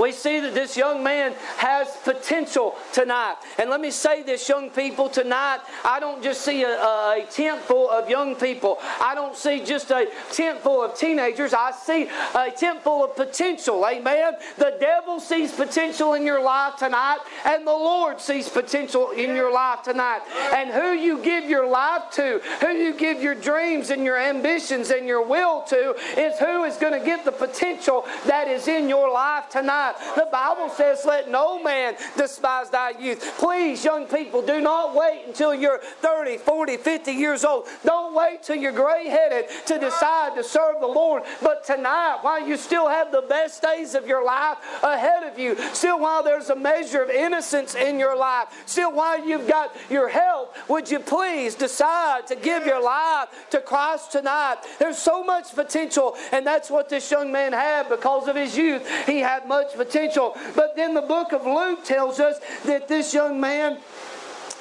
We see that this young man has potential tonight. And let me say this, young people, tonight, I don't just see a, a tent full of young people. I don't see just a tent full of teenagers. I see a tent full of potential. Amen. The devil sees potential in your life tonight, and the Lord sees potential in your life tonight. And who you give your life to, who you give your dreams and your ambitions and your will to, is who is going to get the potential that is in your life tonight. The Bible says, Let no man despise thy youth. Please, young people, do not wait until you're 30, 40, 50 years old. Don't wait till you're gray headed to decide to serve the Lord. But tonight, while you still have the best days of your life ahead of you, still while there's a measure of innocence in your life, still while you've got your health, would you please decide to give your life to Christ tonight? There's so much potential, and that's what this young man had because of his youth. He had much potential. But then the book of Luke tells us that this young man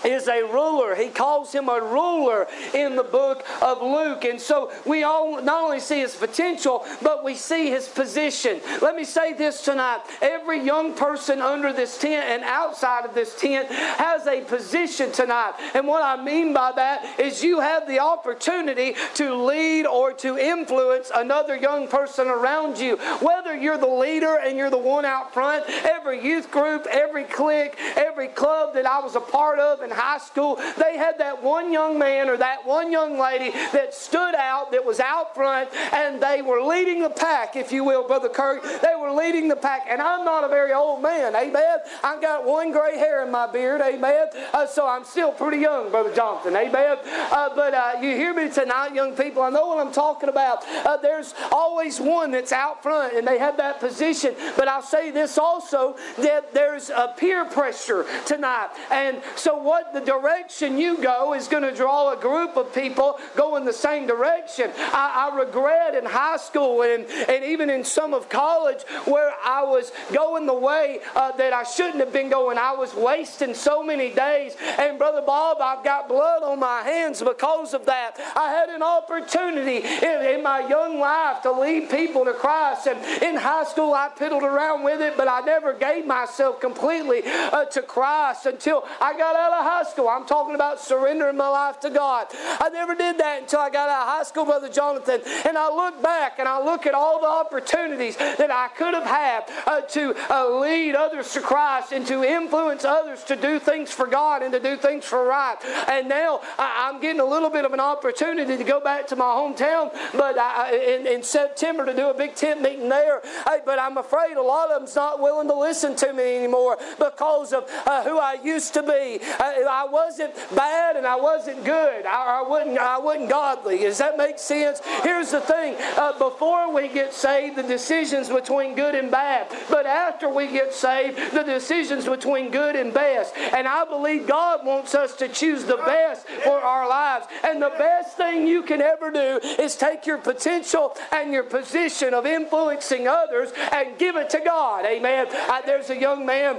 is a ruler. He calls him a ruler in the book of Luke. And so we all not only see his potential, but we see his position. Let me say this tonight. Every young person under this tent and outside of this tent has a position tonight. And what I mean by that is you have the opportunity to lead or to influence another young person around you. Whether you're the leader and you're the one out front, every youth group, every clique, every club that I was a part of, in high school, they had that one young man or that one young lady that stood out, that was out front, and they were leading the pack, if you will, Brother Kirk. They were leading the pack. And I'm not a very old man, amen. I've got one gray hair in my beard, amen. Uh, so I'm still pretty young, Brother Jonathan, amen. Uh, but uh, you hear me tonight, young people. I know what I'm talking about. Uh, there's always one that's out front, and they have that position. But I'll say this also that there's a peer pressure tonight. And so what what the direction you go is going to draw a group of people going the same direction. I, I regret in high school and, and even in some of college where I was going the way uh, that I shouldn't have been going. I was wasting so many days. And Brother Bob, I've got blood on my hands because of that. I had an opportunity in, in my young life to lead people to Christ. And in high school, I piddled around with it, but I never gave myself completely uh, to Christ until I got out of high school. I'm talking about surrendering my life to God. I never did that until I got out of high school, Brother Jonathan. And I look back and I look at all the opportunities that I could have had uh, to uh, lead others to Christ and to influence others to do things for God and to do things for right. And now I, am getting a little bit of an opportunity to go back to my hometown, but I, in, in, September to do a big tent meeting there. Hey, but I'm afraid a lot of them's not willing to listen to me anymore because of uh, who I used to be. Uh, I wasn't bad and I wasn't good. I, I, wasn't, I wasn't godly. Does that make sense? Here's the thing uh, before we get saved, the decisions between good and bad. But after we get saved, the decisions between good and best. And I believe God wants us to choose the best for our lives. And the best thing you can ever do is take your potential and your position of influencing others and give it to God. Amen. Uh, there's a young man.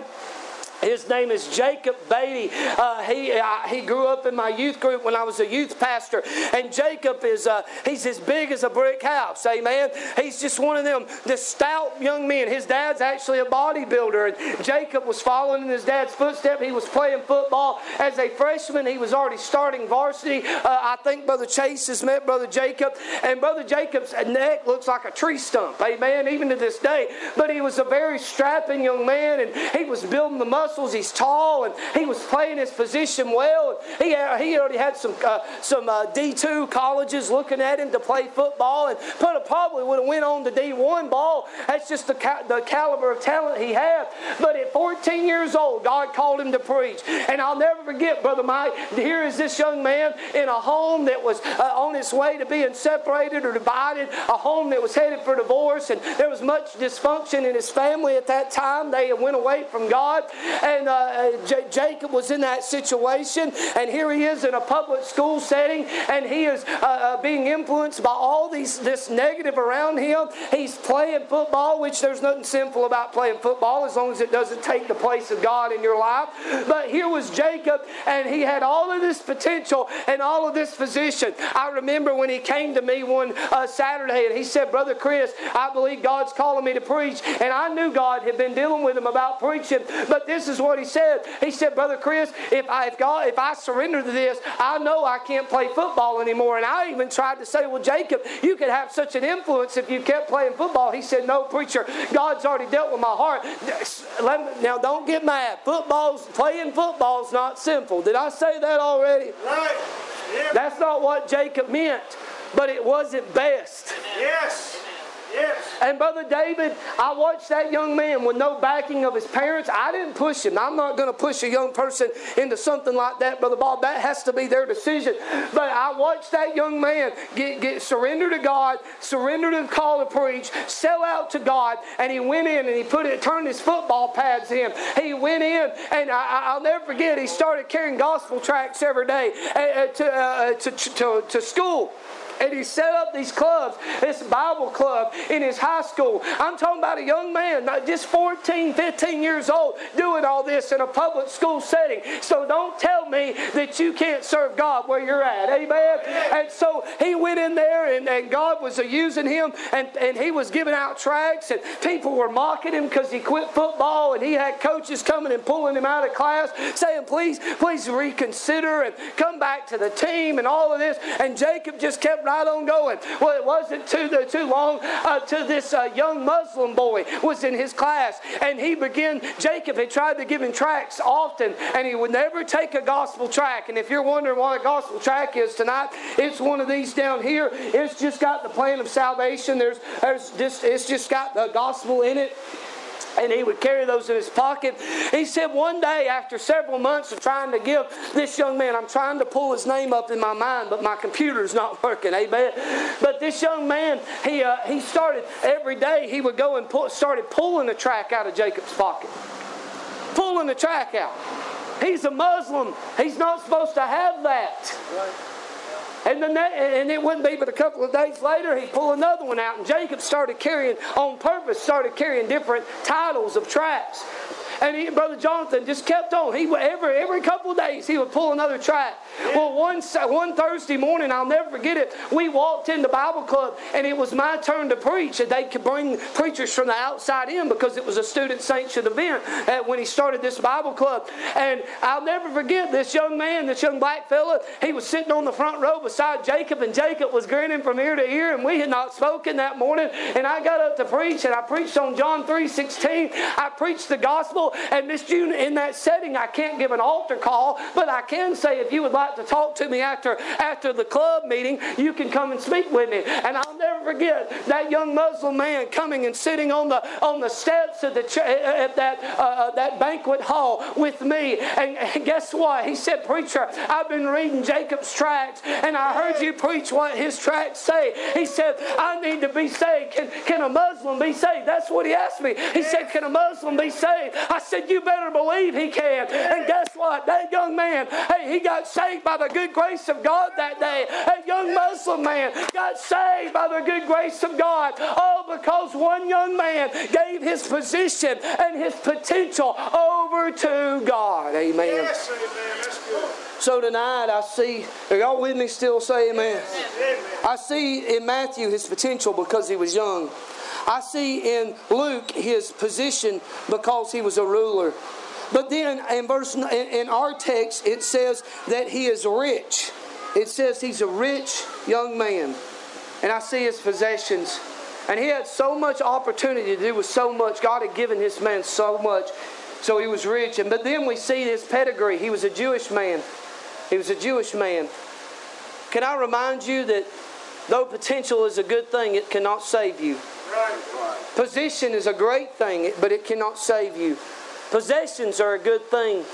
His name is Jacob Beatty. Uh, he, uh, he grew up in my youth group when I was a youth pastor. And Jacob is, uh, he's as big as a brick house, amen? He's just one of them, the stout young men. His dad's actually a bodybuilder. And Jacob was following in his dad's footsteps. He was playing football as a freshman. He was already starting varsity. Uh, I think Brother Chase has met Brother Jacob. And Brother Jacob's neck looks like a tree stump, amen, even to this day. But he was a very strapping young man, and he was building the muscle muscles. He's tall, and he was playing his position well. He, he already had some uh, some uh, D2 colleges looking at him to play football, and probably would have went on to D1 ball. That's just the, ca- the caliber of talent he had. But at 14 years old, God called him to preach. And I'll never forget, Brother Mike, here is this young man in a home that was uh, on its way to being separated or divided, a home that was headed for divorce, and there was much dysfunction in his family at that time. They went away from God. And uh, J- Jacob was in that situation, and here he is in a public school setting, and he is uh, uh, being influenced by all these this negative around him. He's playing football, which there's nothing sinful about playing football as long as it doesn't take the place of God in your life. But here was Jacob, and he had all of this potential and all of this position. I remember when he came to me one uh, Saturday, and he said, "Brother Chris, I believe God's calling me to preach," and I knew God had been dealing with him about preaching. But this is what he said. He said, "Brother Chris, if I if God if I surrender to this, I know I can't play football anymore." And I even tried to say, "Well, Jacob, you could have such an influence if you kept playing football." He said, "No, preacher, God's already dealt with my heart. Now, don't get mad. Football's playing football's not sinful. Did I say that already? Right. Yep. That's not what Jacob meant, but it wasn't best. Yes. Yes. And Brother David, I watched that young man with no backing of his parents. I didn't push him. I'm not going to push a young person into something like that, Brother Bob. That has to be their decision. But I watched that young man get, get surrender to God, surrender to the call to preach, sell out to God, and he went in and he put it, turned his football pads in. He went in, and I, will never forget. He started carrying gospel tracts every day uh, to, uh, to, to, to school and he set up these clubs, this Bible club in his high school. I'm talking about a young man, not just 14, 15 years old, doing all this in a public school setting. So don't tell me that you can't serve God where you're at. Amen. And so he went in there, and, and God was using him, and, and he was giving out tracts, and people were mocking him because he quit football, and he had coaches coming and pulling him out of class, saying, Please, please reconsider and come back to the team, and all of this. And Jacob just kept right on going. Well, it wasn't too, too long uh, to this uh, young Muslim boy was in his class, and he began, Jacob had tried to give him tracts often, and he would never take a gospel tract. And if you're wondering what a gospel tract is tonight, it's one of these down here. It's just got the plan of salvation. There's, there's just, it's just got the gospel in it and he would carry those in his pocket. He said one day, after several months of trying to give this young man, I'm trying to pull his name up in my mind, but my computer's not working. Amen. But this young man, he uh, he started every day. He would go and pull, started pulling the tract out of Jacob's pocket, pulling the tract out. He's a Muslim. He's not supposed to have that. Right. And, that, and it wouldn't be but a couple of days later, he'd pull another one out. And Jacob started carrying, on purpose, started carrying different titles of tracts. And he, Brother Jonathan just kept on. He every every couple days he would pull another tract. Well, one one Thursday morning, I'll never forget it. We walked in the Bible club, and it was my turn to preach. And they could bring preachers from the outside in because it was a student sanctioned event uh, when he started this Bible club. And I'll never forget this young man, this young black fella. He was sitting on the front row beside Jacob, and Jacob was grinning from ear to ear. And we had not spoken that morning. And I got up to preach, and I preached on John three sixteen. I preached the gospel and Miss June, in that setting, I can't give an altar call, but I can say if you would like to talk to me after after the club meeting, you can come and speak with me. And I'll never forget that young Muslim man coming and sitting on the on the steps of the ch- at that uh, uh, that banquet hall with me. And, and guess what? He said, "Preacher, I've been reading Jacob's tracts, and I heard you preach what his tracts say." He said, "I need to be saved. Can can a Muslim be saved?" That's what he asked me. He said, "Can a Muslim be saved?" I said, You better believe he can. And guess what? That young man, hey, he got saved by the good grace of God that day. That young Muslim man got saved by the good grace of God. All because one young man gave his position and his potential over to God. Amen. Yes, amen. So tonight I see, are y'all with me still? Say amen. amen. I see in Matthew his potential because he was young. I see in Luke his position because he was a ruler. But then in verse in our text it says that he is rich. It says he's a rich young man. And I see his possessions. And he had so much opportunity to do with so much. God had given this man so much. So he was rich. And but then we see his pedigree. He was a Jewish man. He was a Jewish man. Can I remind you that though potential is a good thing, it cannot save you. Position is a great thing, but it cannot save you. Possessions are a good thing,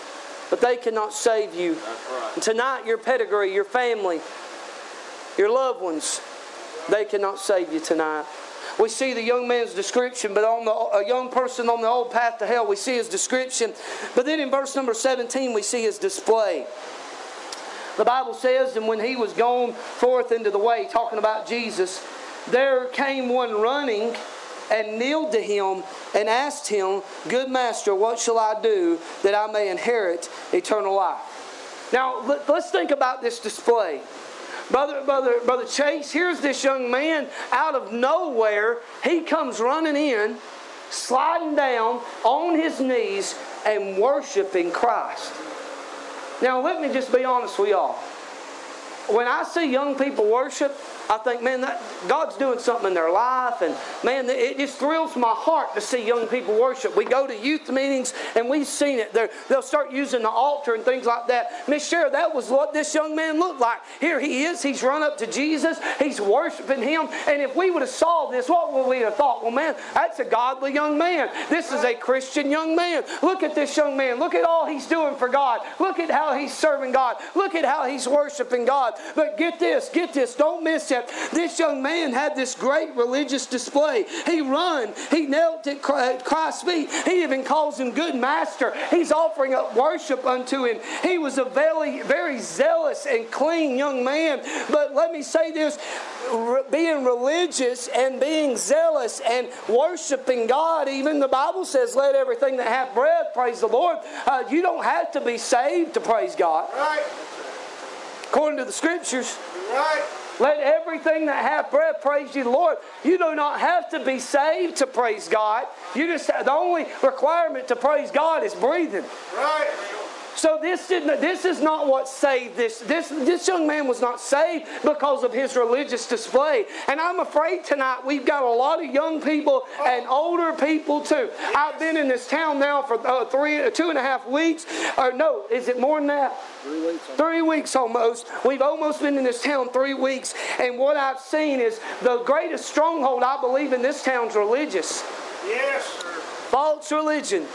but they cannot save you. Tonight, your pedigree, your family, your loved ones, they cannot save you tonight. we see the young man's description, but on the a young person on the old path to hell, we see his description. But then in verse number 17, we see his display. The Bible says, and when he was gone forth into the way, talking about Jesus, there came one running and kneeled to him and asked him, Good master, what shall I do that I may inherit eternal life? Now, let's think about this display. Brother, brother, brother Chase, here's this young man out of nowhere. He comes running in, sliding down on his knees, and worshiping Christ. Now, let me just be honest with y'all. When I see young people worship, I think, man, that God's doing something in their life, and man, it just thrills my heart to see young people worship. We go to youth meetings, and we've seen it. they will start using the altar and things like that. Miss Sherry, that was what this young man looked like. Here he is. He's run up to Jesus. He's worshiping Him. And if we would have saw this, what would we have thought? Well, man, that's a godly young man. This is a Christian young man. Look at this young man. Look at all he's doing for God. Look at how he's serving God. Look at how he's worshiping God. But get this, get this. Don't miss it this young man had this great religious display. He run, he knelt at Christ's feet. He even calls him good master. He's offering up worship unto him. He was a very, very zealous and clean young man. But let me say this being religious and being zealous and worshiping God, even the Bible says, let everything that hath breath praise the Lord. Uh, you don't have to be saved to praise God. Right. According to the scriptures. Right. Let everything that hath breath praise you, Lord. You do not have to be saved to praise God. You just the only requirement to praise God is breathing. Right. So this didn't. This is not what saved this. This this young man was not saved because of his religious display. And I'm afraid tonight we've got a lot of young people and older people too. I've been in this town now for uh, three, two and a half weeks. Or no, is it more than that? Three weeks. Three weeks almost. We've almost been in this town three weeks, and what I've seen is the greatest stronghold I believe in this town's religious. Yes. Sir. False religion.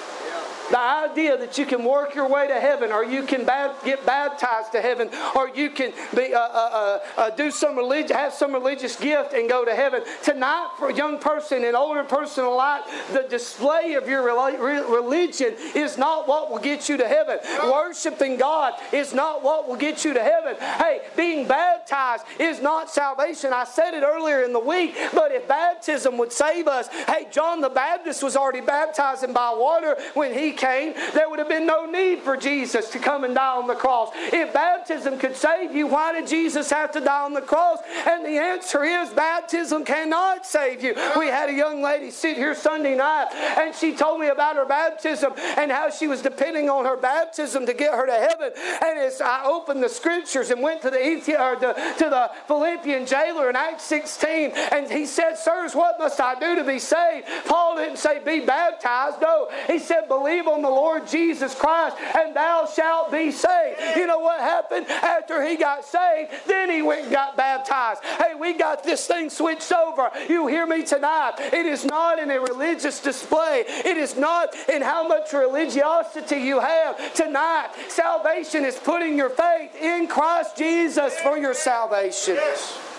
The idea that you can work your way to heaven, or you can get baptized to heaven, or you can be, uh, uh, uh, uh, do some religion, have some religious gift and go to heaven. Tonight, for a young person and older person alike, the display of your religion is not what will get you to heaven. Worshiping God is not what will get you to heaven. Hey, being baptized is not salvation. I said it earlier in the week, but if baptism would save us, hey, John the Baptist was already baptizing by water when he came, there would have been no need for Jesus to come and die on the cross. If baptism could save you, why did Jesus have to die on the cross? And the answer is baptism cannot save you. We had a young lady sit here Sunday night and she told me about her baptism and how she was depending on her baptism to get her to heaven. And as I opened the scriptures and went to the, to the Philippian jailer in Acts 16, and he said, Sirs, what must I do to be saved? Paul didn't say be baptized. No, he said believe on the Lord Jesus Christ and thou shalt be saved. You know what happened after he got saved? Then he went and got baptized. Hey, we got this thing switched over. You hear me tonight? It is not in a religious display, it is not in how much religiosity you have. Tonight, salvation is putting your faith in Christ Jesus for your salvation. Yes.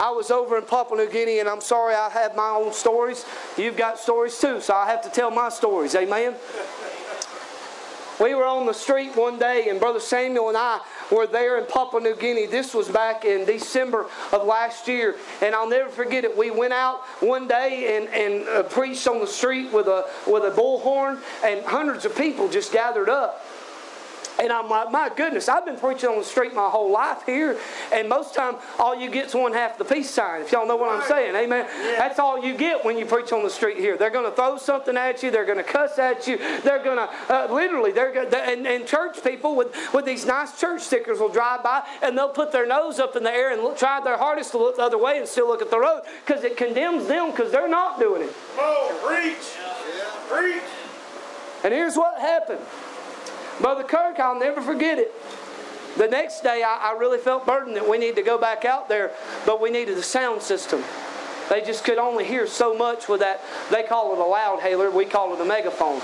I was over in Papua New Guinea, and I'm sorry I have my own stories. You've got stories too, so I have to tell my stories. Amen. We were on the street one day, and Brother Samuel and I were there in Papua New Guinea. This was back in December of last year, and I'll never forget it. We went out one day and, and uh, preached on the street with a with a bullhorn, and hundreds of people just gathered up. And I'm like, my goodness, I've been preaching on the street my whole life here, and most time all you get is one half the peace sign. If y'all know what I'm saying, amen. Yeah. That's all you get when you preach on the street here. They're going to throw something at you. They're going to cuss at you. They're going to uh, literally. They're gonna, and, and church people with with these nice church stickers will drive by and they'll put their nose up in the air and look, try their hardest to look the other way and still look at the road because it condemns them because they're not doing it. Oh, preach, yeah. preach. And here's what happened. Brother Kirk, I'll never forget it. The next day, I, I really felt burdened that we need to go back out there, but we needed a sound system. They just could only hear so much with that. They call it a loud hailer, we call it a megaphone.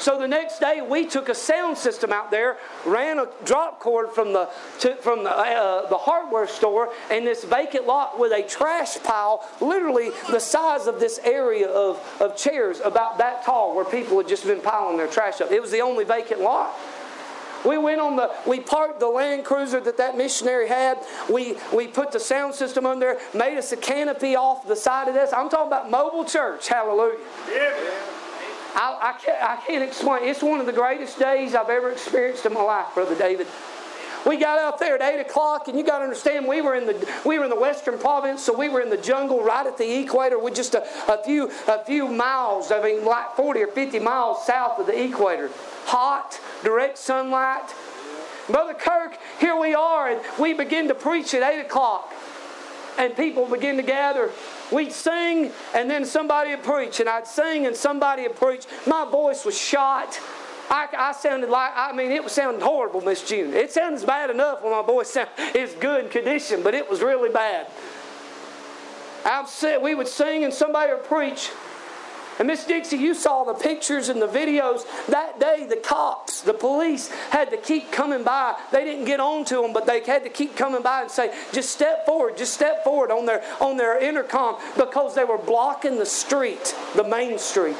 So the next day, we took a sound system out there, ran a drop cord from the to, from the, uh, the hardware store in this vacant lot with a trash pile, literally the size of this area of, of chairs, about that tall, where people had just been piling their trash up. It was the only vacant lot. We went on the, we parked the Land Cruiser that that missionary had. We, we put the sound system on there, made us a canopy off the side of this. I'm talking about mobile church. Hallelujah. Yeah. I, I, can't, I can't explain. It's one of the greatest days I've ever experienced in my life, Brother David. We got out there at eight o'clock, and you got to understand we were in the we were in the western province, so we were in the jungle right at the equator, with just a, a few a few miles. I mean, like forty or fifty miles south of the equator. Hot, direct sunlight. Brother Kirk, here we are, and we begin to preach at eight o'clock, and people begin to gather. We'd sing, and then somebody would preach, and I'd sing, and somebody would preach. My voice was shot. I, I, sounded like, I mean, it was sounding horrible, Miss June. It sounds bad enough when my voice is good condition, but it was really bad. I've said we would sing and somebody would preach. And Miss Dixie, you saw the pictures and the videos. That day, the cops, the police had to keep coming by. They didn't get on to them, but they had to keep coming by and say, just step forward, just step forward on their, on their intercom because they were blocking the street, the main street.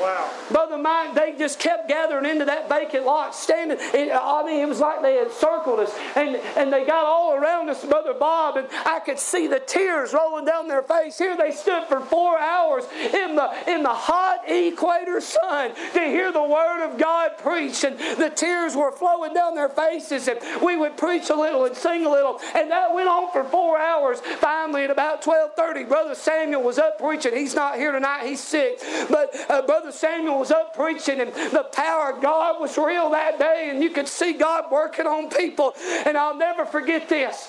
Wow. Brother Mike, they just kept gathering into that vacant lot, standing. I mean, it was like they had circled us, and, and they got all around us, Brother Bob, and I could see the tears rolling down their face. Here they stood for four hours in the in the hot equator sun to hear the Word of God preached, and the tears were flowing down their faces, and we would preach a little and sing a little, and that went on for four hours. Finally, at about twelve thirty, Brother Samuel was up preaching. He's not here tonight; he's sick, but uh, Brother Brother Samuel was up preaching, and the power of God was real that day, and you could see God working on people. And I'll never forget this.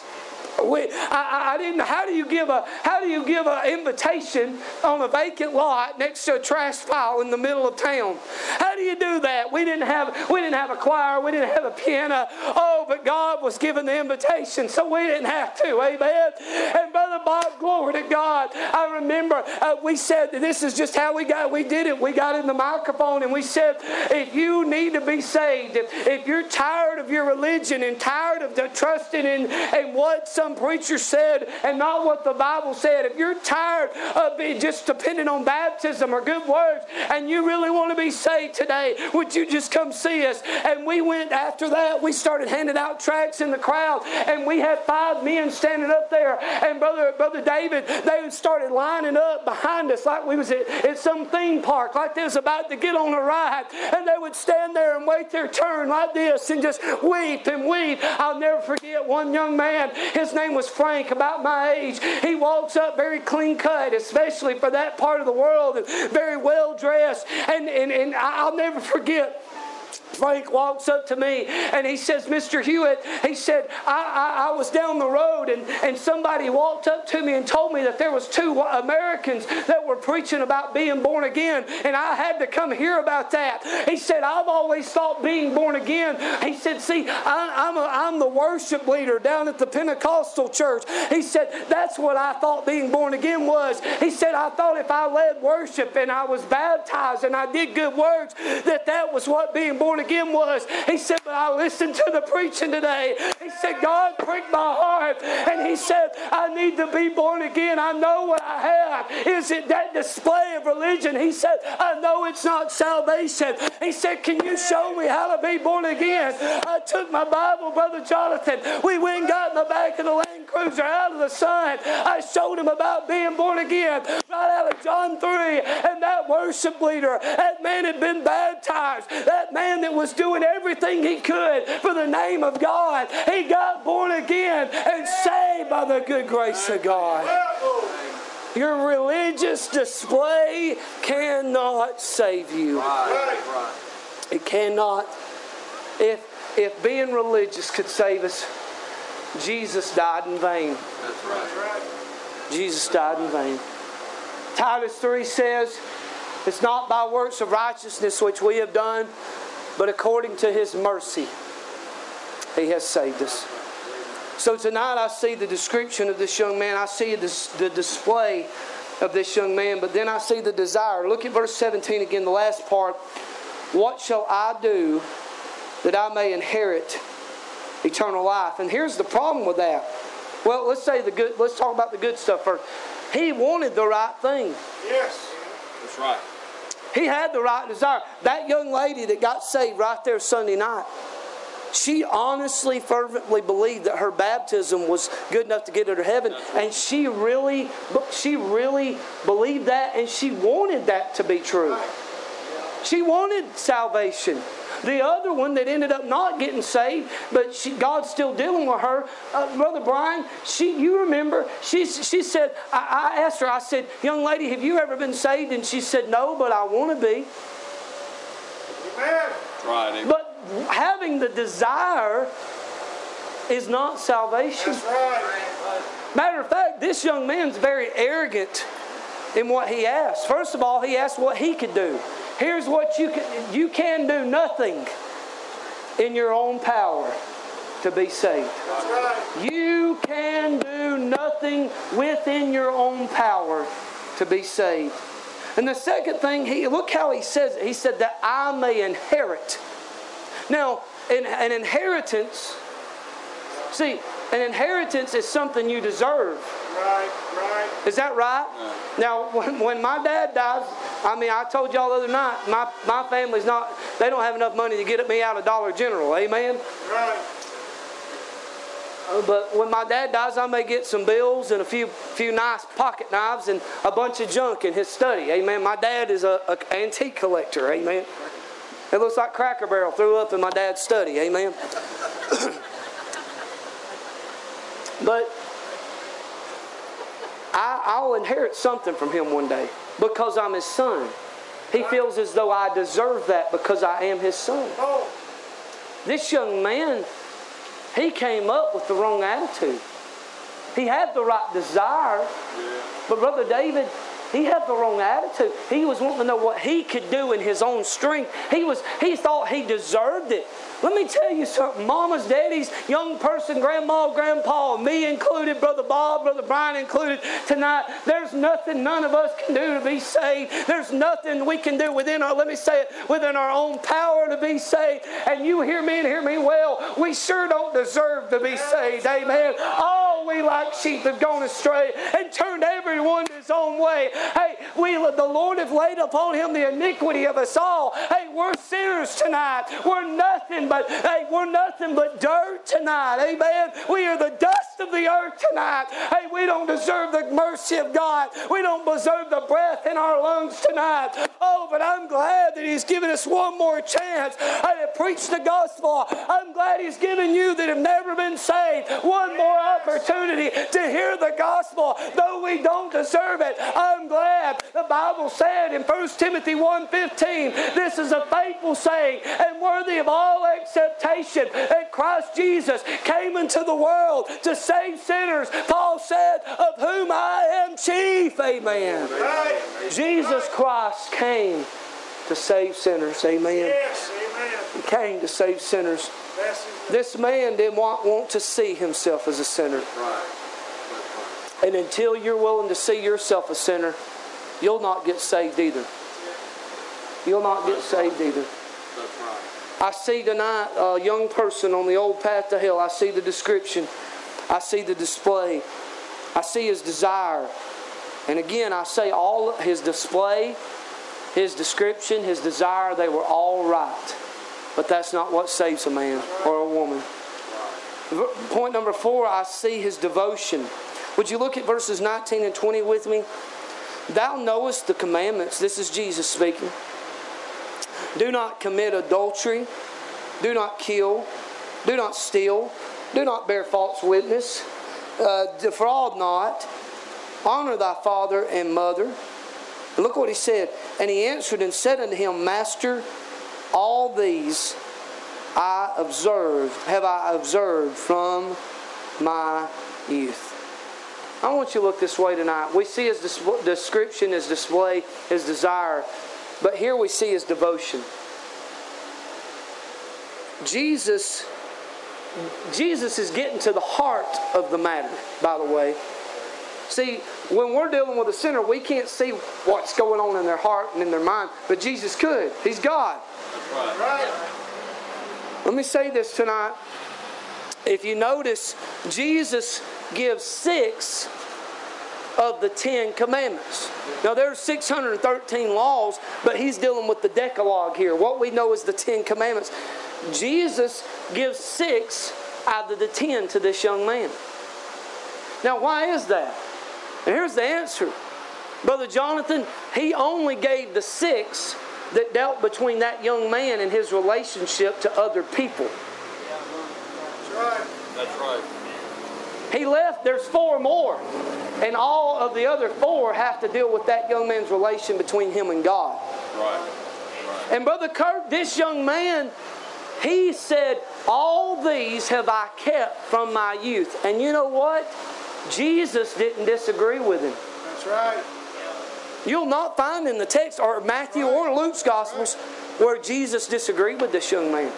We, I, I, didn't. How do you give a How do you give an invitation on a vacant lot next to a trash pile in the middle of town? How do you do that? We didn't have We didn't have a choir. We didn't have a piano. Oh, but God was giving the invitation, so we didn't have to. Amen. And brother Bob, glory to God. I remember uh, we said this is just how we got. We did it. We got in the microphone and we said, if you need to be saved, if, if you're tired of your religion and tired of the trusting in, in what some some preacher said and not what the Bible said. If you're tired of being just depending on baptism or good words and you really want to be saved today, would you just come see us? And we went after that. We started handing out tracts in the crowd, and we had five men standing up there. And brother, brother David, they started lining up behind us like we was at, at some theme park, like they was about to get on a ride. And they would stand there and wait their turn like this and just weep and weep. I'll never forget one young man. His name was Frank, about my age. He walks up very clean cut, especially for that part of the world, and very well dressed. And, and, and I'll never forget Frank walks up to me and he says, Mr. Hewitt, he said, I, I, I, was down the road and, and somebody walked up to me and told me that there was two Americans that were preaching about being born again and I had to come hear about that. He said, I've always thought being born again. He said, see, I, am a, I'm the worship leader down at the Pentecostal church. He said, that's what I thought being born again was. He said, I thought if I led worship and I was baptized and I did good works, that that was what being born again was, he said, But I listened to the preaching today. He said, God pricked my heart. And he said, I need to be born again. I know what I have. Is it that display of religion? He said, I know it's not salvation. He said, Can you show me how to be born again? I took my Bible, Brother Jonathan. We went and got in the back of the Land Cruiser out of the sun. I showed him about being born again right out of John 3. And that worship leader, that man had been baptized. That man that was doing everything he could for the name of God. He got born again and saved by the good grace of God. Your religious display cannot save you. It cannot. If if being religious could save us, Jesus died in vain. Jesus died in vain. Titus 3 says, It's not by works of righteousness which we have done, but according to his mercy, he has saved us. So tonight I see the description of this young man. I see the display of this young man, but then I see the desire. Look at verse 17 again, the last part. What shall I do that I may inherit eternal life? And here's the problem with that. Well, let's say the good, let's talk about the good stuff first. He wanted the right thing. Yes. That's right. He had the right desire. That young lady that got saved right there Sunday night, she honestly, fervently believed that her baptism was good enough to get her to heaven, and she really, she really believed that, and she wanted that to be true. She wanted salvation. The other one that ended up not getting saved, but she, God's still dealing with her, uh, Brother Brian. She, you remember, she, she said, I, I asked her, I said, young lady, have you ever been saved? And she said, no, but I want to be. Amen. Right. Amen. But having the desire is not salvation. That's right. Matter of fact, this young man's very arrogant in what he asked. First of all, he asked what he could do. Here's what you can you can do nothing in your own power to be saved. You can do nothing within your own power to be saved. And the second thing, he look how he says it. He said that I may inherit. Now, an, an inheritance, see, an inheritance is something you deserve. Right. Right. Is that right? Now, when, when my dad dies, I mean, I told y'all the other night, my, my family's not, they don't have enough money to get at me out of Dollar General. Amen? Right. Uh, But when my dad dies, I may get some bills and a few few nice pocket knives and a bunch of junk in his study. Amen. My dad is a, a antique collector. Amen. It looks like Cracker Barrel threw up in my dad's study. Amen. but I, I'll inherit something from him one day because I'm his son. He feels as though I deserve that because I am his son. This young man, he came up with the wrong attitude. He had the right desire, but Brother David, he had the wrong attitude. He was wanting to know what he could do in his own strength. He was he thought he deserved it. Let me tell you something, mamas, daddies, young person, grandma, grandpa, me included, Brother Bob, Brother Brian included tonight. There's nothing none of us can do to be saved. There's nothing we can do within our, let me say it, within our own power to be saved. And you hear me and hear me well, we sure don't deserve to be saved. Amen. All we like sheep have gone astray and turned everyone his own way. Hey, we the Lord have laid upon him the iniquity of us all. Hey, we're sinners tonight. We're nothing but hey, we're nothing but dirt tonight. Amen. We are the dust of the earth tonight. Hey, we don't deserve the mercy of God. We don't deserve the breath in our lungs tonight. Oh, but I'm glad that He's given us one more chance to preach the gospel. I'm glad He's given you that have never been saved one more opportunity to hear the gospel, though we don't deserve it. I'm glad the Bible said in 1 Timothy 1:15, this is a faithful saying and worthy of all acceptation that Christ Jesus came into the world to save sinners. Paul said, of whom I am chief. Amen. Right. Jesus Christ came to save sinners. Amen. Yes. Amen. He came to save sinners. This man didn't want, want to see himself as a sinner. Right. That's And until you're willing to see yourself a sinner, you'll not get saved either. You'll not get saved either. right. That's right. I see tonight a young person on the old path to hell. I see the description. I see the display. I see his desire. And again, I say all his display, his description, his desire, they were all right. But that's not what saves a man or a woman. Point number four, I see his devotion. Would you look at verses 19 and 20 with me? Thou knowest the commandments. This is Jesus speaking. Do not commit adultery. Do not kill. Do not steal. Do not bear false witness. Uh, defraud not. Honor thy father and mother. And look what he said. And he answered and said unto him, Master, all these I observed, have I observed from my youth. I want you to look this way tonight. We see his dis- description, his display, his desire, but here we see his devotion. Jesus Jesus is getting to the heart of the matter, by the way. See, when we're dealing with a sinner, we can't see what's going on in their heart and in their mind, but Jesus could. He's God. Right. Let me say this tonight. If you notice, Jesus gives six of the Ten Commandments. Now, there's 613 laws, but he's dealing with the Decalogue here. What we know is the Ten Commandments. Jesus gives six out of the ten to this young man. Now, why is that? And here's the answer. Brother Jonathan, he only gave the six that dealt between that young man and his relationship to other people. That's right. That's right. He left, there's four more. And all of the other four have to deal with that young man's relation between him and God. Right. And Brother Kirk, this young man, he said, All these have I kept from my youth. And you know what? Jesus didn't disagree with him. That's right. You'll not find in the text or Matthew or Luke's Gospels where Jesus disagreed with this young man.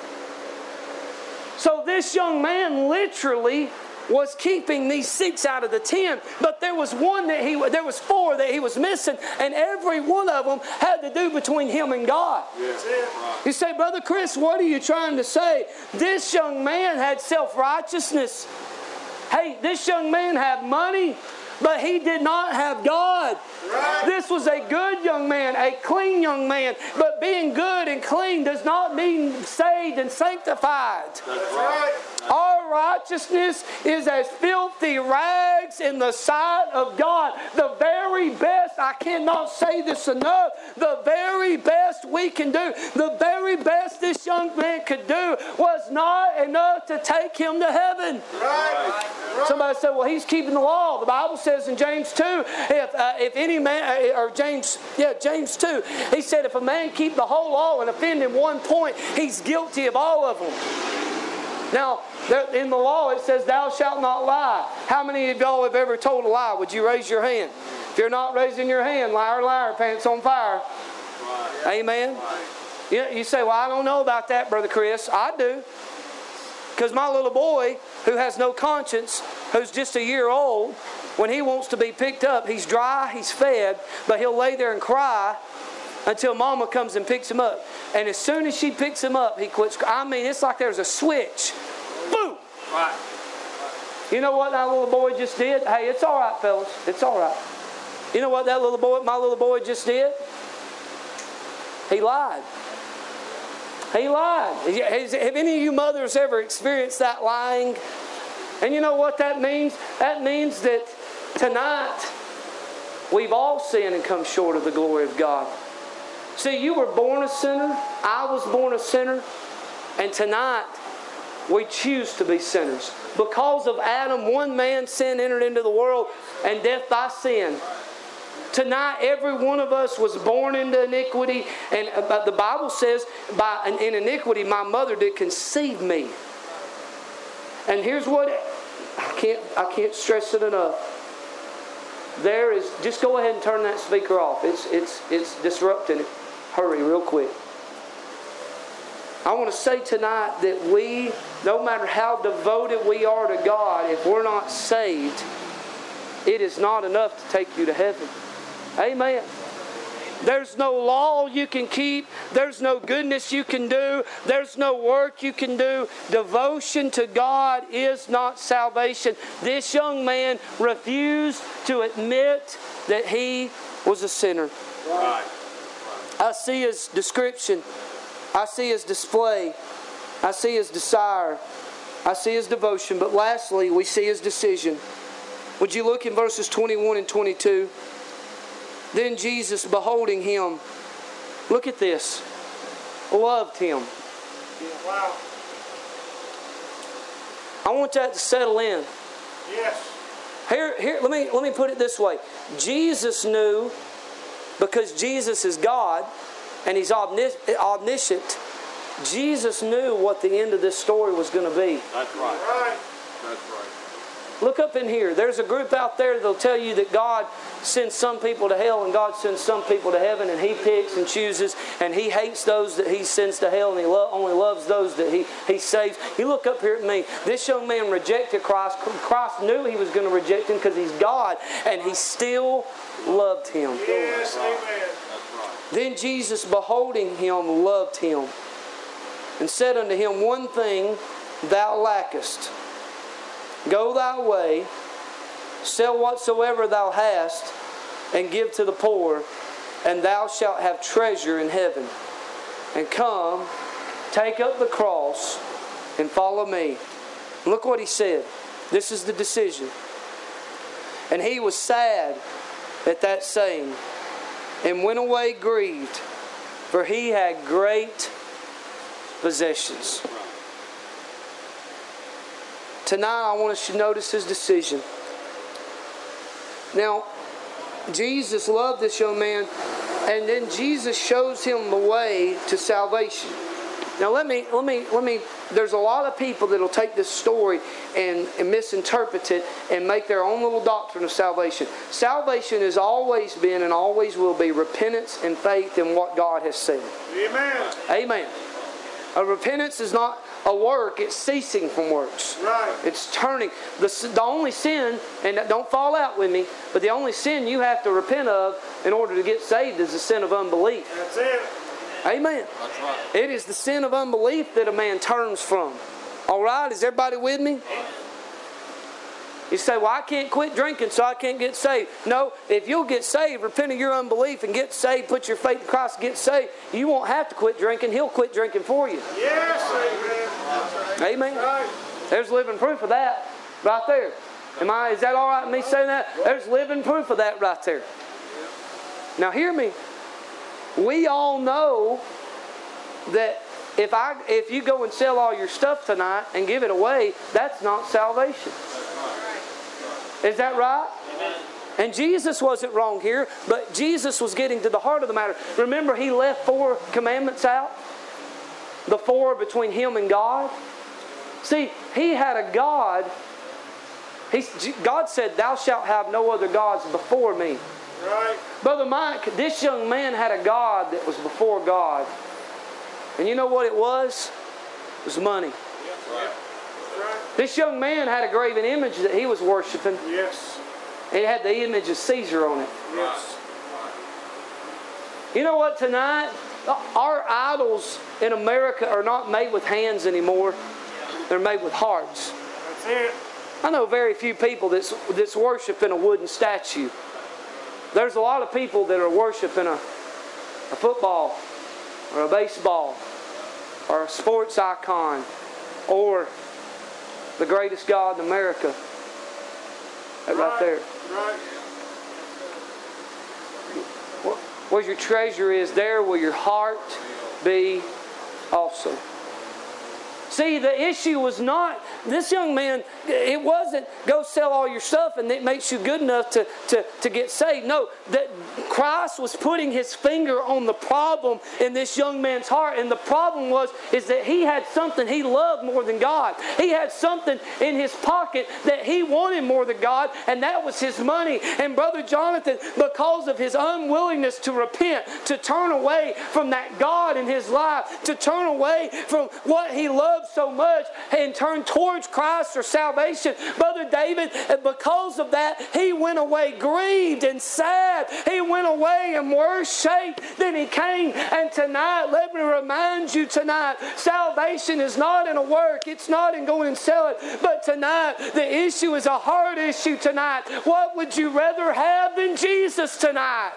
So this young man literally was keeping these six out of the ten, but there was one that he there was four that he was missing, and every one of them had to do between him and God. It. You say, Brother Chris, what are you trying to say? This young man had self righteousness. Hey, this young man had money, but he did not have God. Right. This was a good young man, a clean young man, but being good and clean does not mean saved and sanctified. That's right. Our righteousness is as filthy rags in the sight of God. The very best, I cannot say this enough, the very best we can do, the very best this young man could do was not enough to take him to heaven. Right. Somebody said, well, he's keeping the law. The Bible says in James 2, if, uh, if any man, uh, or James, yeah, James 2, he said, if a man keep the whole law and offend in one point, he's guilty of all of them. Now, in the law it says, Thou shalt not lie. How many of y'all have ever told a lie? Would you raise your hand? If you're not raising your hand, liar, liar, pants on fire. Amen. You, you say, Well, I don't know about that, Brother Chris. I do. Because my little boy, who has no conscience, who's just a year old, when he wants to be picked up, he's dry, he's fed, but he'll lay there and cry until mama comes and picks him up. And as soon as she picks him up, he quits. I mean, it's like there's a switch. Boom! Right. You know what that little boy just did? Hey, it's all right, fellas. It's all right. You know what that little boy, my little boy just did? He lied. He lied. Has- Have any of you mothers ever experienced that lying? And you know what that means? That means that tonight we've all sinned and come short of the glory of God. See, you were born a sinner. I was born a sinner. And tonight we choose to be sinners. Because of Adam, one man sin entered into the world, and death by sin. Tonight, every one of us was born into iniquity, and uh, the Bible says, "By in iniquity, my mother did conceive me." And here's what I can't I can't stress it enough. There is just go ahead and turn that speaker off. It's it's it's disrupting it. Hurry, real quick. I want to say tonight that we, no matter how devoted we are to God, if we're not saved, it is not enough to take you to heaven. Amen. There's no law you can keep. There's no goodness you can do. There's no work you can do. Devotion to God is not salvation. This young man refused to admit that he was a sinner. Right. I see his description. I see his display. I see his desire. I see his devotion. But lastly, we see his decision. Would you look in verses 21 and 22? Then Jesus, beholding him, look at this, loved him. Wow. I want that to settle in. Yes. Here, here, let me let me put it this way. Jesus knew because Jesus is God and He's omnis- omniscient. Jesus knew what the end of this story was going to be. That's right. Right. That's right. Look up in here. There's a group out there that'll tell you that God sends some people to hell and God sends some people to heaven, and He picks and chooses, and He hates those that He sends to hell, and He lo- only loves those that He He saves. You look up here at me. This young man rejected Christ. Christ knew he was going to reject him because He's God, and He still loved him. Yes. Amen. Then Jesus, beholding him, loved him and said unto him, One thing thou lackest. Go thy way, sell whatsoever thou hast, and give to the poor, and thou shalt have treasure in heaven. And come, take up the cross, and follow me. Look what he said. This is the decision. And he was sad at that saying, and went away grieved, for he had great possessions. Tonight, I want us to notice his decision. Now, Jesus loved this young man, and then Jesus shows him the way to salvation. Now let me let me let me there's a lot of people that'll take this story and, and, misinterpret it and make their own little doctrine of salvation. Salvation has always been and always will be repentance and faith in what God has said. Amen. Amen. A repentance is not a work, it's ceasing from works. Right. It's turning. The, the only sin, and don't fall out with me, but the only sin you have to repent of in order to get saved is the sin of unbelief. That's it. Amen. That's right. It is the sin of unbelief that a man turns from. All right? Is everybody with me? You say, Well, I can't quit drinking, so I can't get saved. No, if you'll get saved, repent of your unbelief and get saved, put your faith in Christ, get saved, you won't have to quit drinking. He'll quit drinking for you. Yes, amen. Amen. There's living proof of that right there. Am I is that all right me saying that? There's living proof of that right there. Now hear me. We all know that if I if you go and sell all your stuff tonight and give it away, that's not salvation. Is that right? And Jesus wasn't wrong here, but Jesus was getting to the heart of the matter. Remember, he left four commandments out? The four between him and God? See, he had a God. He, God said, Thou shalt have no other gods before me. Right. Brother Mike, this young man had a God that was before God. And you know what it was? It was money. Right. This young man had a graven image that he was worshiping. Yes. It had the image of Caesar on it. Yes. You know what, tonight? Our idols in America are not made with hands anymore, they're made with hearts. That's it. I know very few people that's, that's worshiping a wooden statue. There's a lot of people that are worshiping a, a football or a baseball or a sports icon or the greatest God in America. That right there. Right. Where your treasure is, there will your heart be also. See, the issue was not this young man, it wasn't go sell all your stuff and it makes you good enough to, to, to get saved. No, that Christ was putting his finger on the problem in this young man's heart. And the problem was is that he had something he loved more than God. He had something in his pocket that he wanted more than God, and that was his money. And Brother Jonathan, because of his unwillingness to repent, to turn away from that God in his life, to turn away from what he loved so much and turn towards Christ or salvation. Brother David, and because of that, he went away grieved and sad. He went away in worse shape than he came. And tonight, let me remind you tonight, salvation is not in a work, it's not in going and sell it. But tonight, the issue is a heart issue tonight. What would you rather have than Jesus tonight?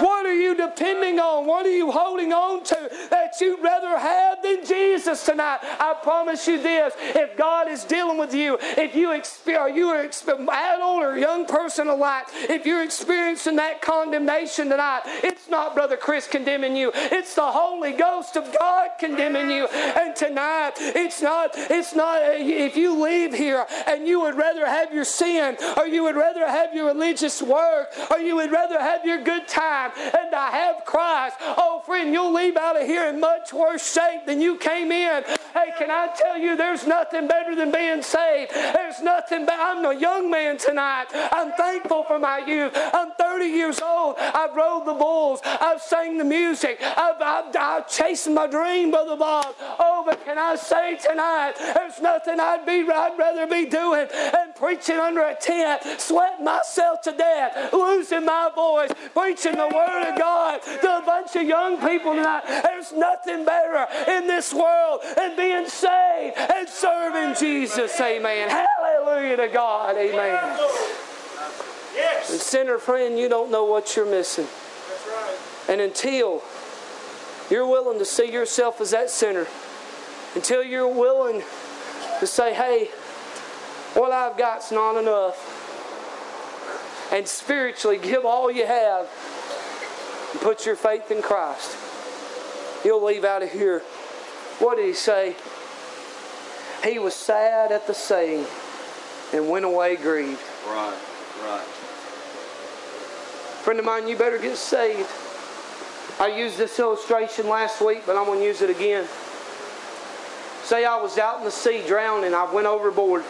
What are you depending on? What are you holding on to that you'd rather have than Jesus tonight? I promise you this if God is dealing with you, if you experience, you are adult or young person alike, if you're experiencing that condemnation tonight, it's not Brother Chris condemning you, it's the Holy Ghost of God condemning you. And tonight, it's not, it's not, if you leave here and you would rather have your sin, or you would rather have your religious work, or you would rather have your good time and to have Christ, oh friend, you'll leave out of here in much worse shape than you came in. Hey, can I tell you, there's nothing better than being saved. There's nothing better. I'm a young man tonight. I'm thankful for my youth. I'm 30 years old. I've rode the bulls. I've sang the music. I've, I've, I've chased my dream, Brother Bob. Oh, but can I say tonight, there's nothing I'd be I'd rather be doing than preaching under a tent, sweating myself to death, losing my voice, preaching the word of God to a bunch of young people tonight. There's nothing better in this world than being saved and serving Jesus. Amen. Hallelujah to God. Amen. Yes. And sinner friend, you don't know what you're missing. That's right. And until you're willing to see yourself as that sinner, until you're willing to say, hey, what I've got's not enough, and spiritually give all you have and put your faith in Christ, you'll leave out of here. What did he say? He was sad at the saying and went away grieved. Right, right. Friend of mine, you better get saved. I used this illustration last week, but I'm going to use it again. Say I was out in the sea drowning, I went overboard.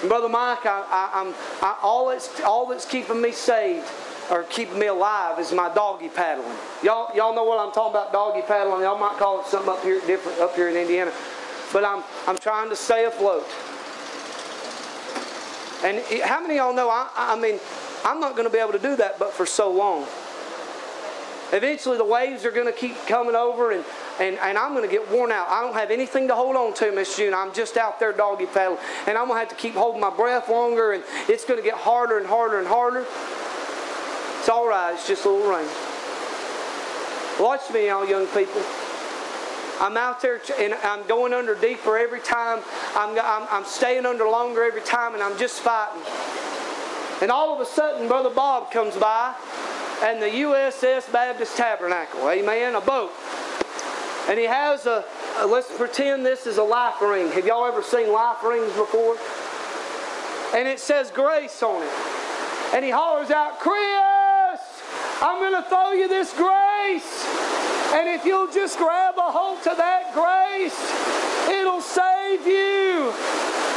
And Brother Mike, I, I, I'm, I, all, that's, all that's keeping me saved or keeping me alive is my doggy paddling. Y'all, y'all know what I'm talking about, doggy paddling. Y'all might call it something up here different up here in Indiana. But I'm, I'm trying to stay afloat. And how many of y'all know, I, I mean, I'm not going to be able to do that but for so long. Eventually, the waves are going to keep coming over, and, and, and I'm going to get worn out. I don't have anything to hold on to, Miss June. I'm just out there doggy paddling, and I'm going to have to keep holding my breath longer, and it's going to get harder and harder and harder. It's all right. It's just a little rain. Watch me, y'all young people. I'm out there and I'm going under deeper every time. I'm, I'm, I'm staying under longer every time, and I'm just fighting. And all of a sudden, Brother Bob comes by, and the USS Baptist Tabernacle, amen, a boat. And he has a, a- let's pretend this is a life ring. Have y'all ever seen life rings before? And it says grace on it. And he hollers out, Chris, I'm going to throw you this grace. And if you'll just grab a hold to that grace, it'll save you.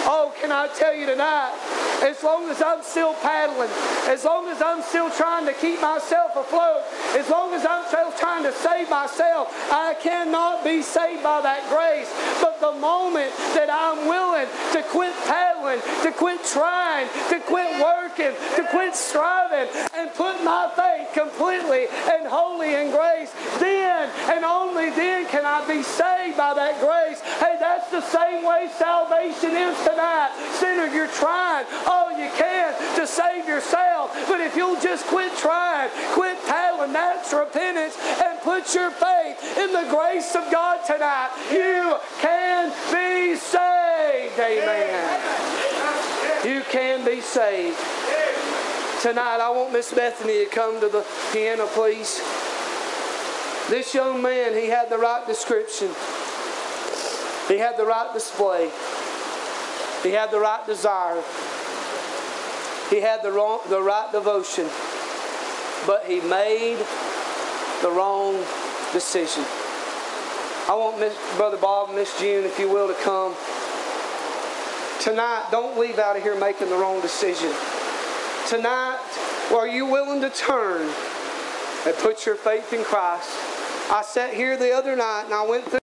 Oh, can I tell you tonight? As long as I'm still paddling, as long as I'm still trying to keep myself afloat, as long as I'm still trying to save myself, I cannot be saved by that grace. But the moment that I'm willing to quit paddling, to quit trying, to quit working, to quit striving, and put my faith completely and wholly in grace, then and only then can I be saved by that grace. Hey, that's the same way salvation is tonight. Sinner, you're trying all you can to save yourself. But if you'll just quit trying, quit paddling, that's repentance, and put your faith in the grace of God tonight, you can be saved. Amen. You can be saved. Tonight, I want Miss Bethany to come to the piano, please. This young man, he had the right description. He had the right display. He had the right desire. He had the, wrong, the right devotion. But he made the wrong decision. I want Miss, Brother Bob and Miss June, if you will, to come. Tonight, don't leave out of here making the wrong decision. Tonight, are you willing to turn and put your faith in Christ? I sat here the other night and I went through.